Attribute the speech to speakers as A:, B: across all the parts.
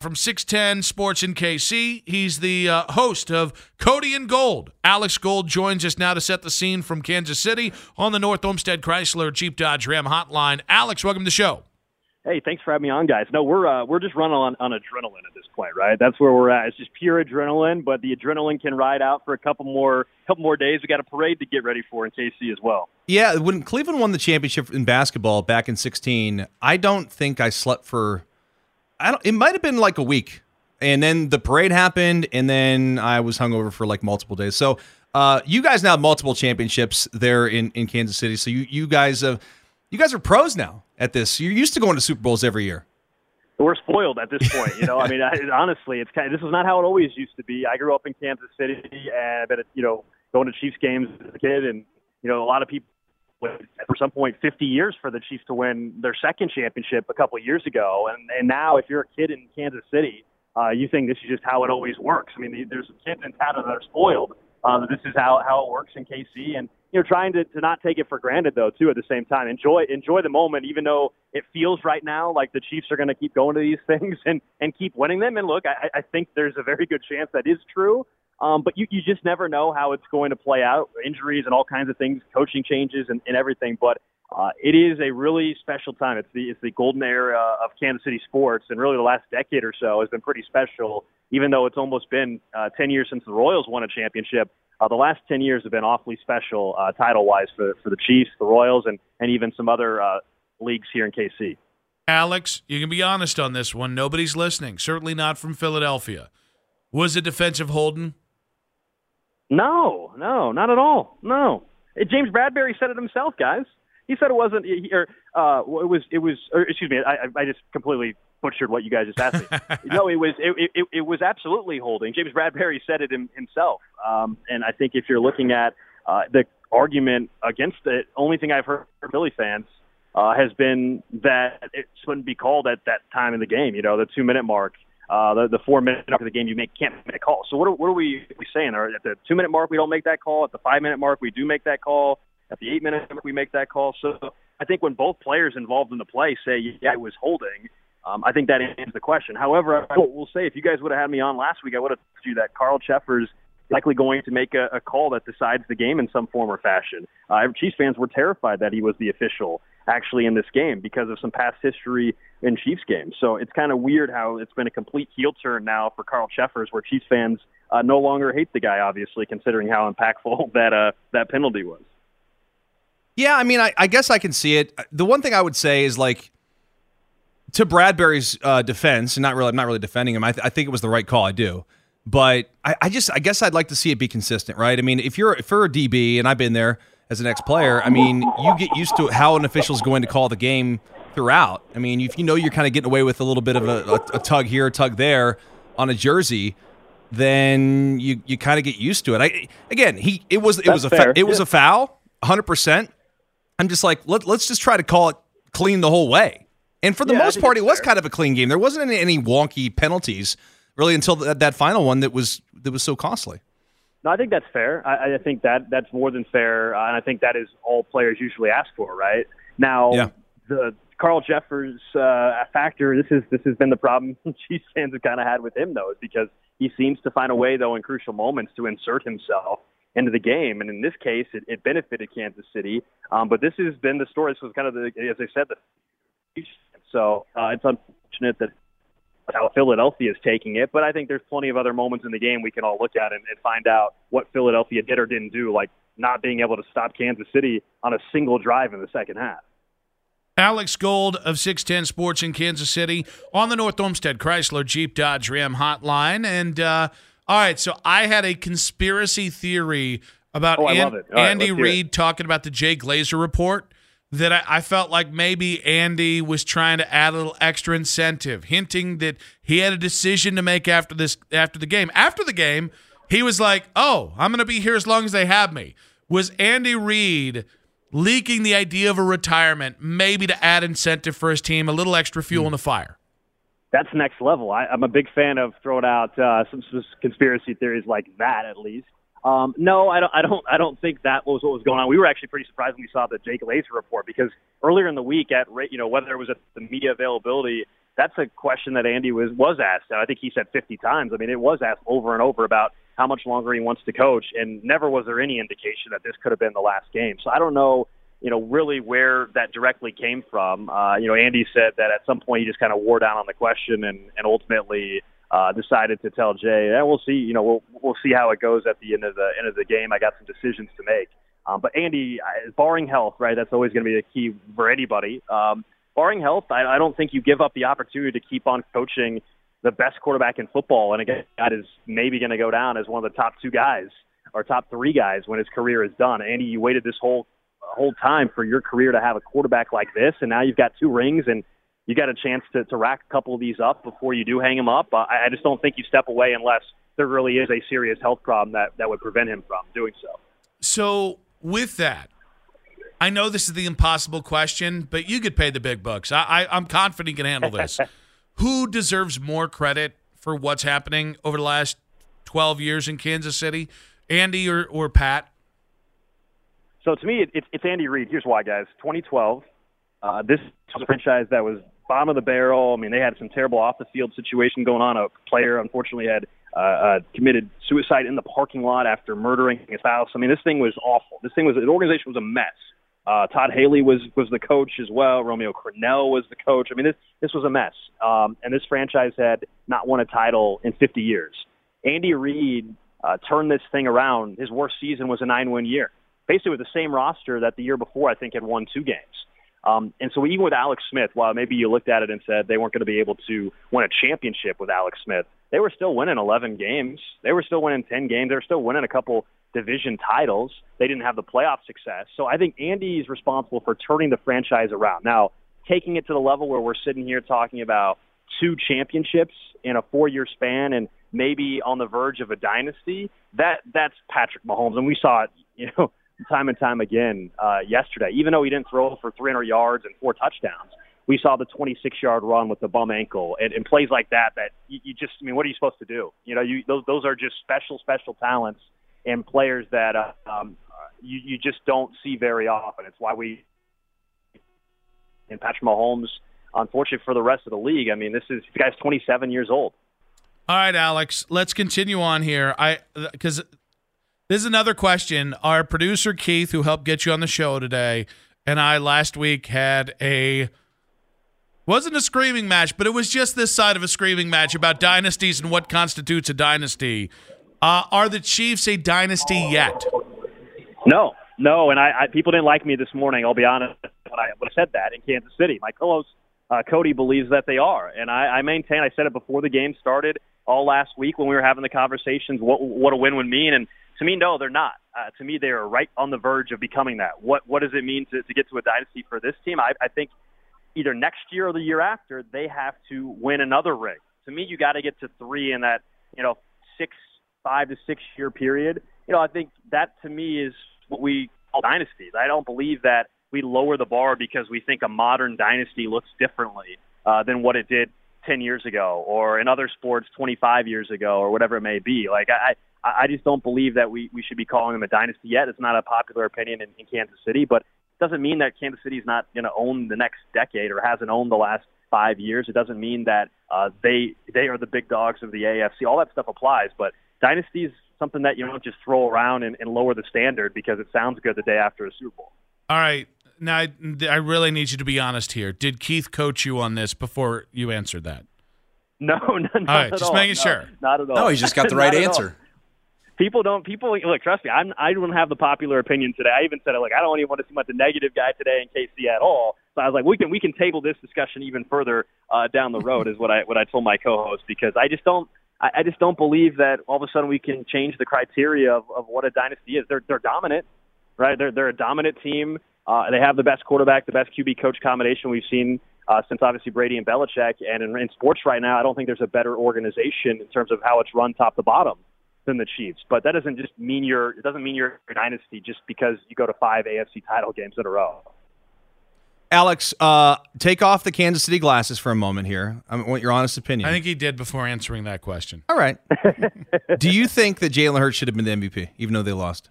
A: from 610 Sports in KC. He's the uh, host of Cody and Gold. Alex Gold joins us now to set the scene from Kansas City on the North Olmsted Chrysler Jeep Dodge Ram hotline. Alex, welcome to the show.
B: Hey, thanks for having me on, guys. No, we're uh, we're just running on, on adrenaline at this point, right? That's where we're at. It's just pure adrenaline, but the adrenaline can ride out for a couple more couple more days. We got a parade to get ready for in KC as well.
C: Yeah, when Cleveland won the championship in basketball back in 16, I don't think I slept for I don't. It might have been like a week, and then the parade happened, and then I was hungover for like multiple days. So, uh, you guys now have multiple championships there in in Kansas City. So you you guys have you guys are pros now at this. You're used to going to Super Bowls every year.
B: We're spoiled at this point, you know. I mean, I, honestly, it's kind of, this is not how it always used to be. I grew up in Kansas City, and I've been, you know, going to Chiefs games as a kid, and you know, a lot of people for some point 50 years for the Chiefs to win their second championship a couple of years ago, and and now if you're a kid in Kansas City, uh, you think this is just how it always works. I mean, there's kids in town that are spoiled. Uh, this is how how it works in KC, and you know, trying to, to not take it for granted though too. At the same time, enjoy enjoy the moment, even though it feels right now like the Chiefs are going to keep going to these things and and keep winning them. And look, I, I think there's a very good chance that is true. Um, but you, you just never know how it's going to play out. Injuries and all kinds of things, coaching changes and, and everything. But uh, it is a really special time. It's the it's the golden era of Kansas City sports, and really the last decade or so has been pretty special. Even though it's almost been uh, ten years since the Royals won a championship, uh, the last ten years have been awfully special uh, title wise for for the Chiefs, the Royals, and and even some other uh, leagues here in KC.
A: Alex, you can be honest on this one. Nobody's listening. Certainly not from Philadelphia. Was it defensive holding?
B: No, no, not at all. No. James Bradberry said it himself, guys. He said it wasn't, or uh, it was, it was. Or, excuse me, I, I just completely butchered what you guys just asked me. no, it was, it, it, it was absolutely holding. James Bradberry said it himself, um, and I think if you're looking at uh, the argument against it, only thing I've heard from Philly fans uh, has been that it shouldn't be called at that time in the game. You know, the two minute mark uh, the, the four minute mark of the game, you make can't make a call. So what are, what are we, we saying? Are at the two minute mark we don't make that call. At the five minute mark we do make that call. At the eight minute mark we make that call. So I think when both players involved in the play say yeah it was holding, um, I think that answers the question. However, I will say if you guys would have had me on last week, I would have told you that Carl Cheffers likely going to make a, a call that decides the game in some form or fashion. Uh, Chiefs fans were terrified that he was the official actually in this game because of some past history in Chiefs games. So it's kind of weird how it's been a complete heel turn now for Carl Cheffers, where Chiefs fans uh, no longer hate the guy, obviously, considering how impactful that uh, that penalty was.
C: Yeah, I mean, I, I, guess I can see it. The one thing I would say is like to Bradberry's uh, defense, and not really, I'm not really defending him. I, th- I think it was the right call. I do, but I, I just, I guess I'd like to see it be consistent, right? I mean, if you're if you're a DB, and I've been there as an ex-player, I mean, you get used to how an official is going to call the game throughout. I mean, if you know you're kind of getting away with a little bit of a, a, a tug here, a tug there on a jersey, then you you kind of get used to it. I again, he it was it
B: That's
C: was a
B: fair.
C: it was a foul, 100. percent I'm just like let let's just try to call it clean the whole way. And for the
B: Yeah,
C: most part, it was
B: fair.
C: kind of a clean game. There wasn't any, any wonky penalties really until that, that final one that was that was so costly.
B: No, I think that's fair. I, I think that that's more than fair, uh, and I think that is all players usually ask for, right? Now,
C: Yeah.
B: the Carl Cheffers uh, factor. This is this has been the problem Chiefs fans have kind of had with him, though, is because he seems to find a way, though, in crucial moments to insert himself into the game, and in this case, it, it benefited Kansas City. Um, but this has been the story. This was kind of the, as I said, the so uh, it's unfortunate that how Philadelphia is taking it, but I think there's plenty of other moments in the game we can all look at and, and find out what Philadelphia did or didn't do, like not being able to stop Kansas City on a single drive in the second half.
A: Alex Gold of 610 Sports in Kansas City on the North Olmsted Chrysler Jeep Dodge Ram hotline. And uh, all right, so I had a conspiracy theory about
B: Oh,
A: An-
B: love it. All right,
A: Andy
B: it.
A: Reid talking about the Jay Glazer report. That I, I felt like maybe Andy was trying to add a little extra incentive, hinting that he had a decision to make after this after the game. After the game, he was like, "Oh, I'm going to be here as long as they have me." Was Andy Reid leaking the idea of a retirement, maybe to add incentive for his team, a little extra fuel in the fire.
B: That's next level. I, I'm a big fan of throwing out uh, some, some conspiracy theories like that, at least. Um, no, I don't. I don't. I don't think that was what was going on. We were actually pretty surprised when we saw the Jay Glazer report because earlier in the week, at you know whether it was at the media availability that's a question that Andy was was asked. I think he said 50 times. I mean, it was asked over and over about how much longer he wants to coach, and never was there any indication that this could have been the last game. So I don't know, you know, really where that directly came from. Uh, you know, Andy said that at some point he just kind of wore down on the question, and and ultimately uh, decided to tell Jay, yeah, we'll see. You know, we'll we'll see how it goes at the end of the end of the game. I got some decisions to make. Um, but Andy, barring health, right? That's always going to be the key for anybody. Um, barring health, I, I don't think you give up the opportunity to keep on coaching the best quarterback in football. And again, that is maybe going to go down as one of the top two guys or top three guys when his career is done. Andy, you waited this whole whole time for your career to have a quarterback like this, and now you've got two rings and you got a chance to, to rack a couple of these up before you do hang them up. Uh, I, I just don't think you step away unless there really is a serious health problem that, that would prevent him from doing so.
A: So, with that, I know this is the impossible question, but you get paid the big bucks. I, I, I'm confident you can handle this. Who deserves more credit for what's happening over the last 12 years in Kansas City, Andy or, or Pat?
B: So to me, it, it's, it's Andy Reid. Here's why, guys. 2012, uh, this was a franchise that was bottom of the barrel. I mean, they had some terrible off the field situation going on. A player unfortunately had uh, uh, committed suicide in the parking lot after murdering his spouse. I mean, this thing was awful. This thing was the organization was a mess. Uh, Todd Haley was was the coach as well. Romeo Crennel was the coach. I mean, this this was a mess. Um, and this franchise had not won a title in 50 years. Andy Reid uh, turned this thing around. His worst season was a nine-win year, basically with the same roster that the year before I think had won two games. Um, and so even with Alex Smith, while maybe you looked at it and said they weren't going to be able to win a championship with Alex Smith, they were still winning 11 games. They were still winning 10 games. They were still winning a couple division titles. They didn't have the playoff success. So I think Andy is responsible for turning the franchise around. Now, taking it to the level where we're sitting here talking about two championships in a four-year span and maybe on the verge of a dynasty, that that's Patrick Mahomes, and we saw it, you know, time and time again uh, yesterday. Even though he didn't throw for 300 yards and four touchdowns, we saw the 26-yard run with the bum ankle and, and plays like that. That you, you just, I mean, what are you supposed to do? You know, you those those are just special, special talents and players that uh, um, you you just don't see very often. It's why we and Patrick Mahomes, unfortunately for the rest of the league. I mean, this is the guy's 27 years old.
A: All right, Alex, let's continue on here. I because this is another question. Our producer Keith, who helped get you on the show today, and I last week had a wasn't a screaming match, but it was just this side of a screaming match about dynasties and what constitutes a dynasty. Uh, are the Chiefs a dynasty yet?
B: No, no, and I, I people didn't like me this morning. I'll be honest when I, when I said that in Kansas City. My co-host uh, Cody believes that they are, and I, I maintain. I said it before the game started all last week when we were having the conversations. What what a win would mean, and to me, no, they're not. Uh, to me, they are right on the verge of becoming that. What what does it mean to, to get to a dynasty for this team? I, I think either next year or the year after, they have to win another ring. To me, you got to get to three in that you know six five to six year period. You know, I think that to me is what we call dynasties. I don't believe that we lower the bar because we think a modern dynasty looks differently uh, than what it did 10 years ago or in other sports 25 years ago or whatever it may be. Like I, I just don't believe that we, we should be calling them a dynasty yet. It's not a popular opinion in, in Kansas City, but it doesn't mean that Kansas City is not going to own the next decade or hasn't owned the last five years. It doesn't mean that uh, they they are the big dogs of the AFC. All that stuff applies, but dynasty is something that you don't just throw around and, and lower the standard because it sounds good the day after a Super Bowl.
A: All right. Now, I, I really need you to be honest here. Did Keith coach you on this before you answered that?
B: No, no, not
A: all right,
B: at
A: just
B: all.
A: making
B: no,
A: sure.
B: Not at all.
D: No, he just got the right
B: Not at all.
D: answer.
B: People don't. People look. Trust me. I'm. I don't have the popular opinion today. I even said it. Like I don't even want to seem like the negative guy today in KC at all. So I was like, we can we can table this discussion even further uh, down the road. Is what I what I told my co-host because I just don't. I, I just don't believe that all of a sudden we can change the criteria of, of what a dynasty is. They're they're dominant, right? They're they're a dominant team. Uh, they have the best quarterback, the best QB coach combination we've seen uh, since obviously Brady and Belichick. And in, in sports right now, I don't think there's a better organization in terms of how it's run top to bottom than the Chiefs. But that doesn't just mean you're it doesn't mean you're a dynasty just because you go to five AFC title games in a row.
C: Alex, uh, take off the Kansas City glasses for a moment here. I want your honest opinion.
A: I think he did before answering that question.
C: All right. Do you think that Jalen Hurts should have been the MVP, even though they lost?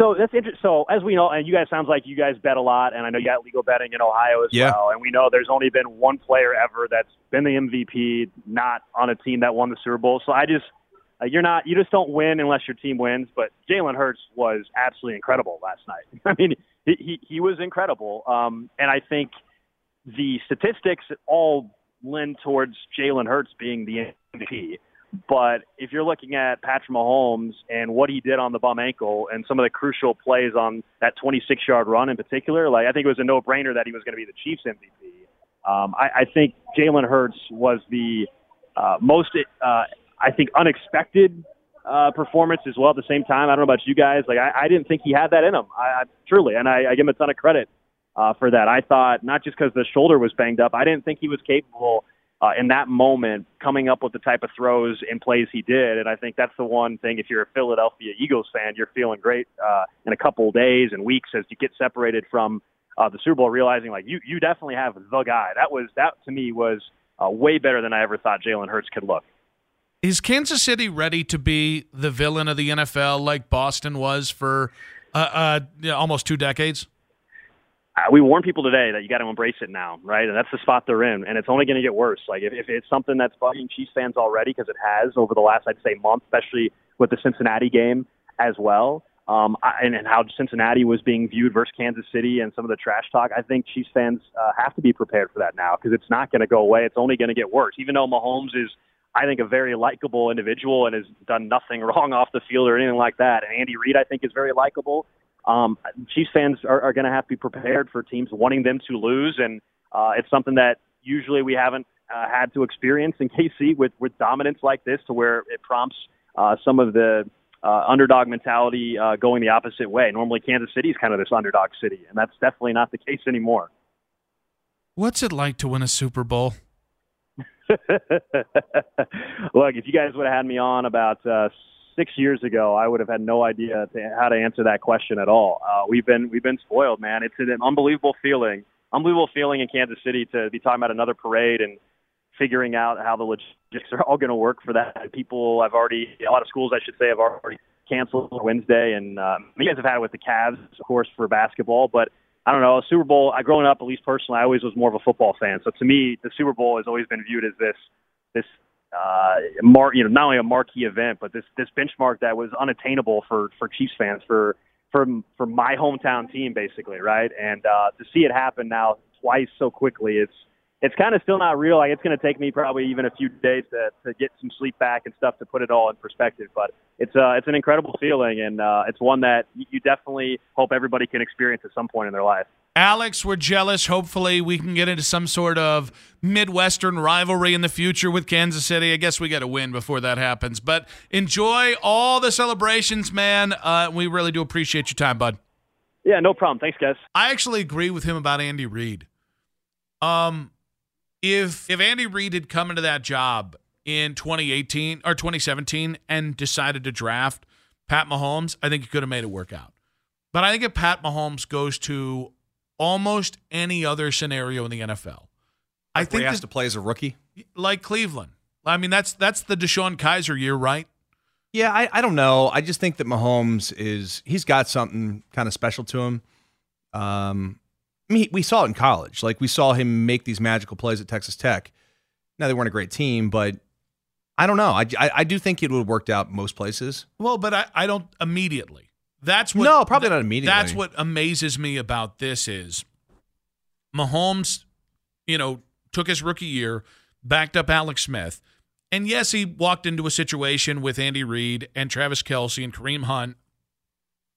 B: So that's interesting. So as we know, and you guys sounds like you guys bet a lot, and I know you got legal betting in Ohio as
C: Yeah.
B: well. And we know there's only been one player ever that's been the MVP, not on a team that won the Super Bowl. So I just, uh, you're not, you just don't win unless your team wins. But Jalen Hurts was absolutely incredible last night. I mean, he he, he was incredible. Um, and I think the statistics all lend towards Jalen Hurts being the MVP. But if you're looking at Patrick Mahomes and what he did on the bum ankle and some of the crucial plays on that 26 yard run in particular, like I think it was a no brainer that he was going to be the Chiefs MVP. Um, I, I think Jalen Hurts was the uh, most, uh, I think, unexpected uh, performance as well. At the same time, I don't know about you guys. Like I, I didn't think he had that in him. I, I truly, and I, I give him a ton of credit uh, for that. I thought not just because the shoulder was banged up, I didn't think he was capable uh, in that moment coming up with the type of throws and plays he did. And I think that's the one thing. If you're a Philadelphia Eagles fan, you're feeling great uh, in a couple of days and weeks as you get separated from uh, the Super Bowl, realizing like you you definitely have the guy. That was that to me was uh, way better than I ever thought Jalen Hurts could look.
A: Is Kansas City ready to be the villain of the NFL like Boston was for uh, uh, almost two decades?
B: We warn people today that you got to embrace it now, right? And that's the spot they're in, and it's only going to get worse. Like if, if it's something that's bugging Chiefs fans already, because it has over the last, I'd say, month, especially with the Cincinnati game as well, um, and, and how Cincinnati was being viewed versus Kansas City and some of the trash talk. I think Chiefs fans uh, have to be prepared for that now because it's not going to go away. It's only going to get worse. Even though Mahomes is, I think, a very likable individual and has done nothing wrong off the field or anything like that, and Andy Reid, I think, is very likable um, Chiefs fans are, are going to have to be prepared for teams wanting them to lose, and uh, it's something that usually we haven't uh, had to experience in KC with with dominance like this, to where it prompts uh, some of the uh, underdog mentality uh, going the opposite way. Normally, Kansas City is kind of this underdog city, and that's definitely not the case anymore.
A: What's it like to win a Super Bowl?
B: Look, if you guys would have had me on about uh, six years ago, I would have had no idea how to answer that question at all. Uh, we've been we've been spoiled, man. It's an unbelievable feeling, unbelievable feeling in Kansas City to be talking about another parade and figuring out how the logistics are all going to work for that. People, I've already a lot of schools, I should say, have already canceled Wednesday, and um, you guys have had it with the Cavs, of course, for basketball, but. I don't know. Super Bowl. I growing up, at least personally, I always was more of a football fan. So to me, the Super Bowl has always been viewed as this this uh, mar- you know, not only a marquee event, but this this benchmark that was unattainable for for Chiefs fans for for for my hometown team, basically, right? And uh, to see it happen now twice so quickly, it's it's kind of still not real. Like it's going to take me probably even a few days to to get some sleep back and stuff to put it all in perspective. But it's uh it's an incredible feeling, and uh, it's one that you definitely hope everybody can experience at some point in their life.
A: Alex, we're jealous. Hopefully, we can get into some sort of Midwestern rivalry in the future with Kansas City. I guess we got to win before that happens. But enjoy all the celebrations, man. Uh, we really do appreciate your time, bud.
B: Yeah, no problem. Thanks, guys.
A: I actually agree with him about Andy Reid. Um, if if Andy Reid had come into that job in 2018 or 2017 and decided to draft Pat Mahomes, I think he could have made it work out. But I think if Pat Mahomes goes to almost any other scenario in the NFL, I think
C: he has
A: that-
C: to play as a rookie.
A: like Cleveland. I mean, that's that's the DeShone Kizer year, right?
C: Yeah, I, I don't know. I just think that Mahomes is he's got something kind of special to him. Um, I mean, we saw it in college. Like we saw him make these magical plays at Texas Tech. Now they weren't a great team, but I don't know. I, I, I do think it would have worked out most places.
A: Well, but I, I don't immediately. That's what
C: No, probably not immediately.
A: That's what amazes me about this is Mahomes, you know, took his rookie year, backed up Alex Smith. And yes, he walked into a situation with Andy Reid and Travis Kelce and Kareem Hunt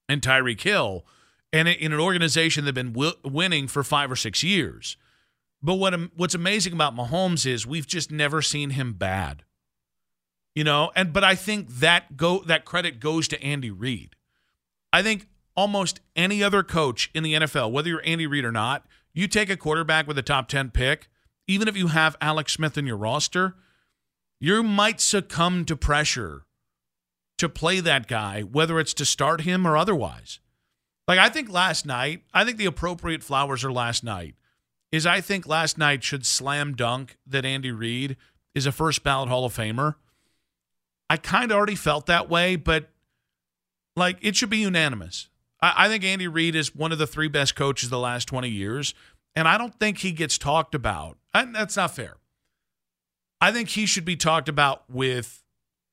A: and Tyreek Hill, and in an organization that had been wi- winning for five or six years. But what what's amazing about Mahomes is we've just never seen him bad. You know, and but I think that go that credit goes to Andy Reid. I think almost any other coach in the NFL, whether you're Andy Reid or not, you take a quarterback with a top 10 pick, even if you have Alex Smith in your roster, you might succumb to pressure to play that guy, whether it's to start him or otherwise. Like I think last night, I think the appropriate flowers are last night. Is I think last night should slam dunk that Andy Reid is a first ballot Hall of Famer. I kind of already felt that way, but like it should be unanimous. I, I think Andy Reid is one of the three best coaches the last 20 years, and I don't think he gets talked about. And that's not fair. I think he should be talked about with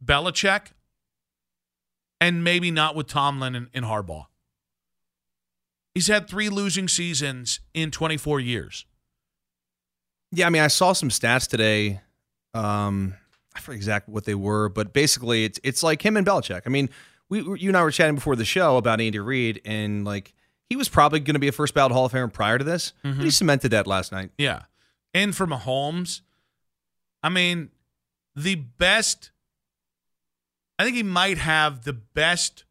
A: Belichick and maybe not with Tomlin and, and Harbaugh. He's had three losing seasons in 24 years.
C: Yeah, I mean, I saw some stats today. Um, I forget exactly what they were, but basically, it's it's like him and Belichick. I mean, we you and I were chatting before the show about Andy Reid, and like he was probably going to be a first ballot Hall of Famer prior to this.
A: Mm-hmm.
C: He cemented that last night.
A: Yeah. And for Mahomes, I mean, the best, I think he might have the best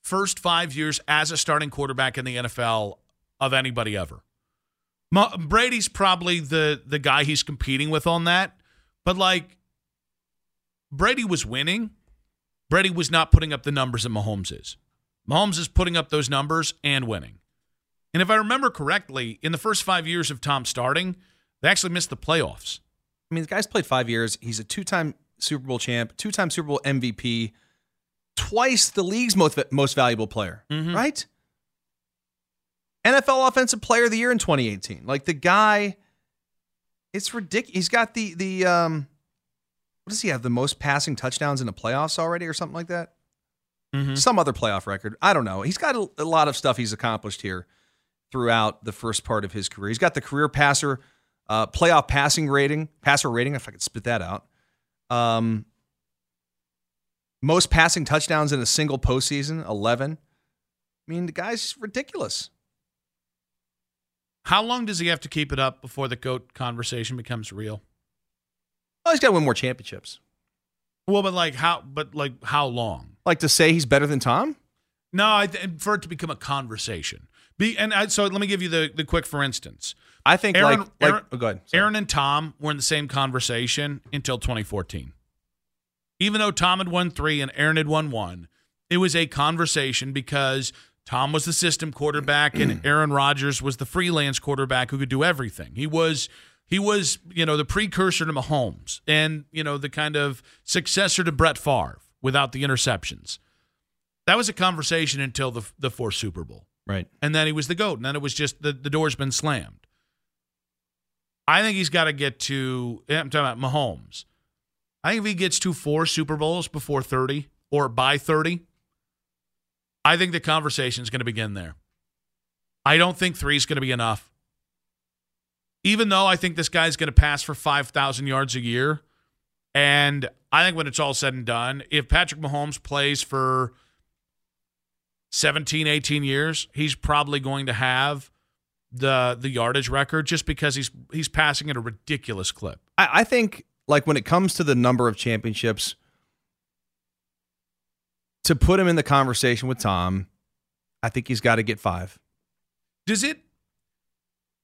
A: first five years as a starting quarterback in the NFL of anybody ever. Ma- Brady's probably the the guy he's competing with on that, but like Brady was winning. Brady was not putting up the numbers that Mahomes is. Mahomes is putting up those numbers and winning. And if I remember correctly, in the first five years of Tom starting, they actually missed the playoffs.
C: I mean, the guy's played five years. He's a two-time Super Bowl champ, two-time Super Bowl MVP, twice the league's most most valuable player,
A: Mhm.
C: right? NFL Offensive Player of the Year in 2018. Like the guy, it's ridiculous. He's got the the um, what does he have? The most passing touchdowns in the playoffs already, or something like that.
A: Mm-hmm.
C: Some other playoff record. I don't know. He's got a, a lot of stuff he's accomplished here throughout the first part of his career. He's got the career passer, uh, playoff passing rating, passer rating. If I could spit that out. Um, most passing touchdowns in a single postseason, eleven. I mean, the guy's ridiculous.
A: How long does he have to keep it up before the GOAT conversation becomes real?
C: Oh, he's got to win more championships.
A: Well, but like how? But like how long?
C: Like to say he's better than Tom?
A: No, I th- for it to become a conversation. Be and I, so let me give you the the quick for instance.
C: I think
A: Aaron-
C: like, like
A: Aaron-
C: oh, go ahead. Sorry.
A: Aaron and Tom were in the same conversation until 2014. Even though Tom had won three and Aaron had won one, it was a conversation because Tom was the system quarterback and Aaron Rodgers was the freelance quarterback who could do everything. He was he was, you know, the precursor to Mahomes and, you know, the kind of successor to Brett Favre without the interceptions. That was a conversation until the the fourth Super Bowl
C: right.
A: and then he was the goat, and then it was just the, the door's been slammed. I think he's got to get to. I'm talking about Mahomes. I think if he gets to four Super Bowls before 30 or by 30, I think the conversation is going to begin there. I don't think three is going to be enough. Even though I think this guy's going to pass for 5,000 yards a year. And I think when it's all said and done, if Patrick Mahomes plays for 17, 18 years, he's probably going to have the the yardage record just because he's he's passing at a ridiculous clip.
C: I, I think like when it comes to the number of championships, to put him in the conversation with Tom, I think he's got to get five.
A: Does it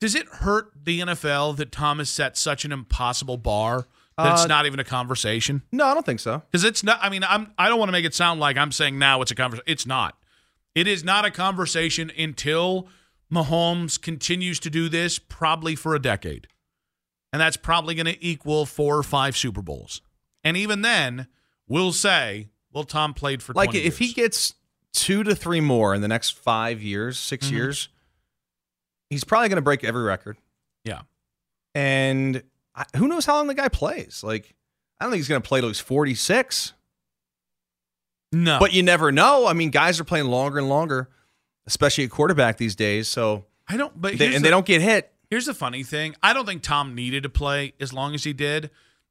A: does it hurt the NFL that Thomas set such an impossible bar that it's
C: Uh,
A: not even a conversation?
C: No, I don't think so.
A: Because it's not. I mean, I'm. I don't want to make it sound like I'm saying now it's a conversation. It's not. It is not a conversation until Mahomes continues to do this, probably for a decade, and that's probably going to equal four or five Super Bowls. And even then, we'll say, "Well, Tom played for
C: Like
A: 20
C: if he gets two to three more in the next five years, 6
A: Mhm.
C: years, he's probably going to break every record.
A: yeah."
C: And I, who knows how long the guy plays? Like, I don't think he's going to play till he's 46.
A: No,
C: But you never know. I mean, guys are playing longer and longer, especially at quarterback these days. So,
A: I don't. But
C: they, and
A: the-
C: they don't get hit.
A: Here's the funny thing. I don't think Tom needed to play as long as he did,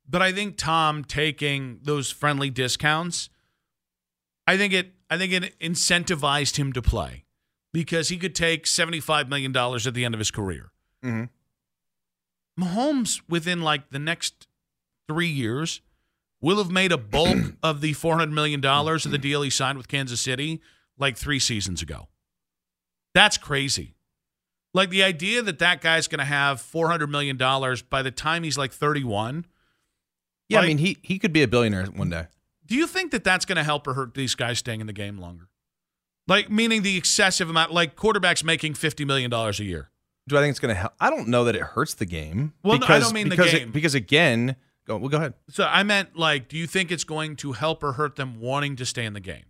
A: but I think Tom taking those friendly discounts, I think it I think it incentivized him to play because he could take $75 million at the end of his career.
C: Mm-hmm.
A: Mahomes within like the next 3 years will have made a bulk of the $400 million of the deal he signed with Kansas City like 3 seasons ago. That's crazy. Like the idea that that guy's going to have four hundred million dollars by the time he's like thirty-one.
C: Yeah,
A: Like-
C: I mean, he he could be a billionaire one day.
A: Do you think that that's going to help or hurt these guys staying in the game longer? Like meaning the excessive amount, like quarterbacks making fifty million dollars a year.
C: Do I think it's going to help? I don't know that it hurts the game.
A: Well, no, I don't mean the
C: because
A: game.
C: because again, go well, go ahead.
A: So I meant like, do you think it's going to help or hurt them wanting to stay in the game?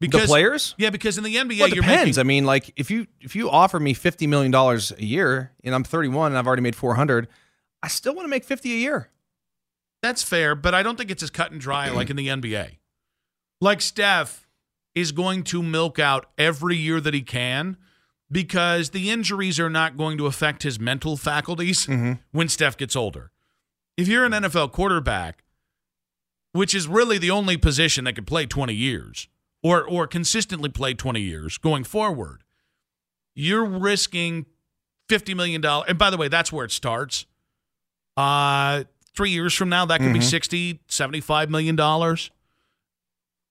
A: Because
C: the players?
A: Yeah, because in the NBA,
C: Well, it depends.
A: making
C: I mean, like if you if you offer me fifty million dollars a year and I'm 31 and I've already made 400, I still want to make 50 a year.
A: That's fair, but I don't think it's as cut and dry like in the NBA. Like Steph is going to milk out every year that he can because the injuries are not going to affect his mental faculties when Steph gets older. If you're an NFL quarterback, which is really the only position that could play 20 years or or consistently play 20 years going forward, you're risking 50 million dollars. And by the way, that's where it starts. Uh 3 years from now that could be 60, 75 million dollars.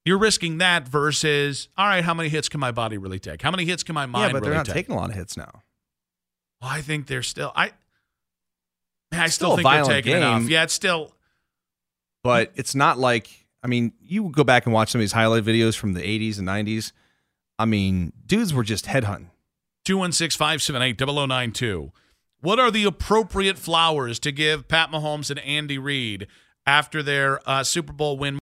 A: You're risking that versus all right, how many hits can my body really take? How many hits can my mind
C: yeah, but they're not
A: take?
C: taking a lot of hits now.
A: Well, I think they're still I I still
C: still
A: think they're taking
C: game.
A: enough. Yeah, it's still
C: But it's not like I mean, you go back and watch some of these highlight videos from the 80s and 90s. I mean, dudes were just headhunting.
A: 216 578 0092. What are the appropriate flowers to give Pat Mahomes and Andy Reid after their uh, Super Bowl win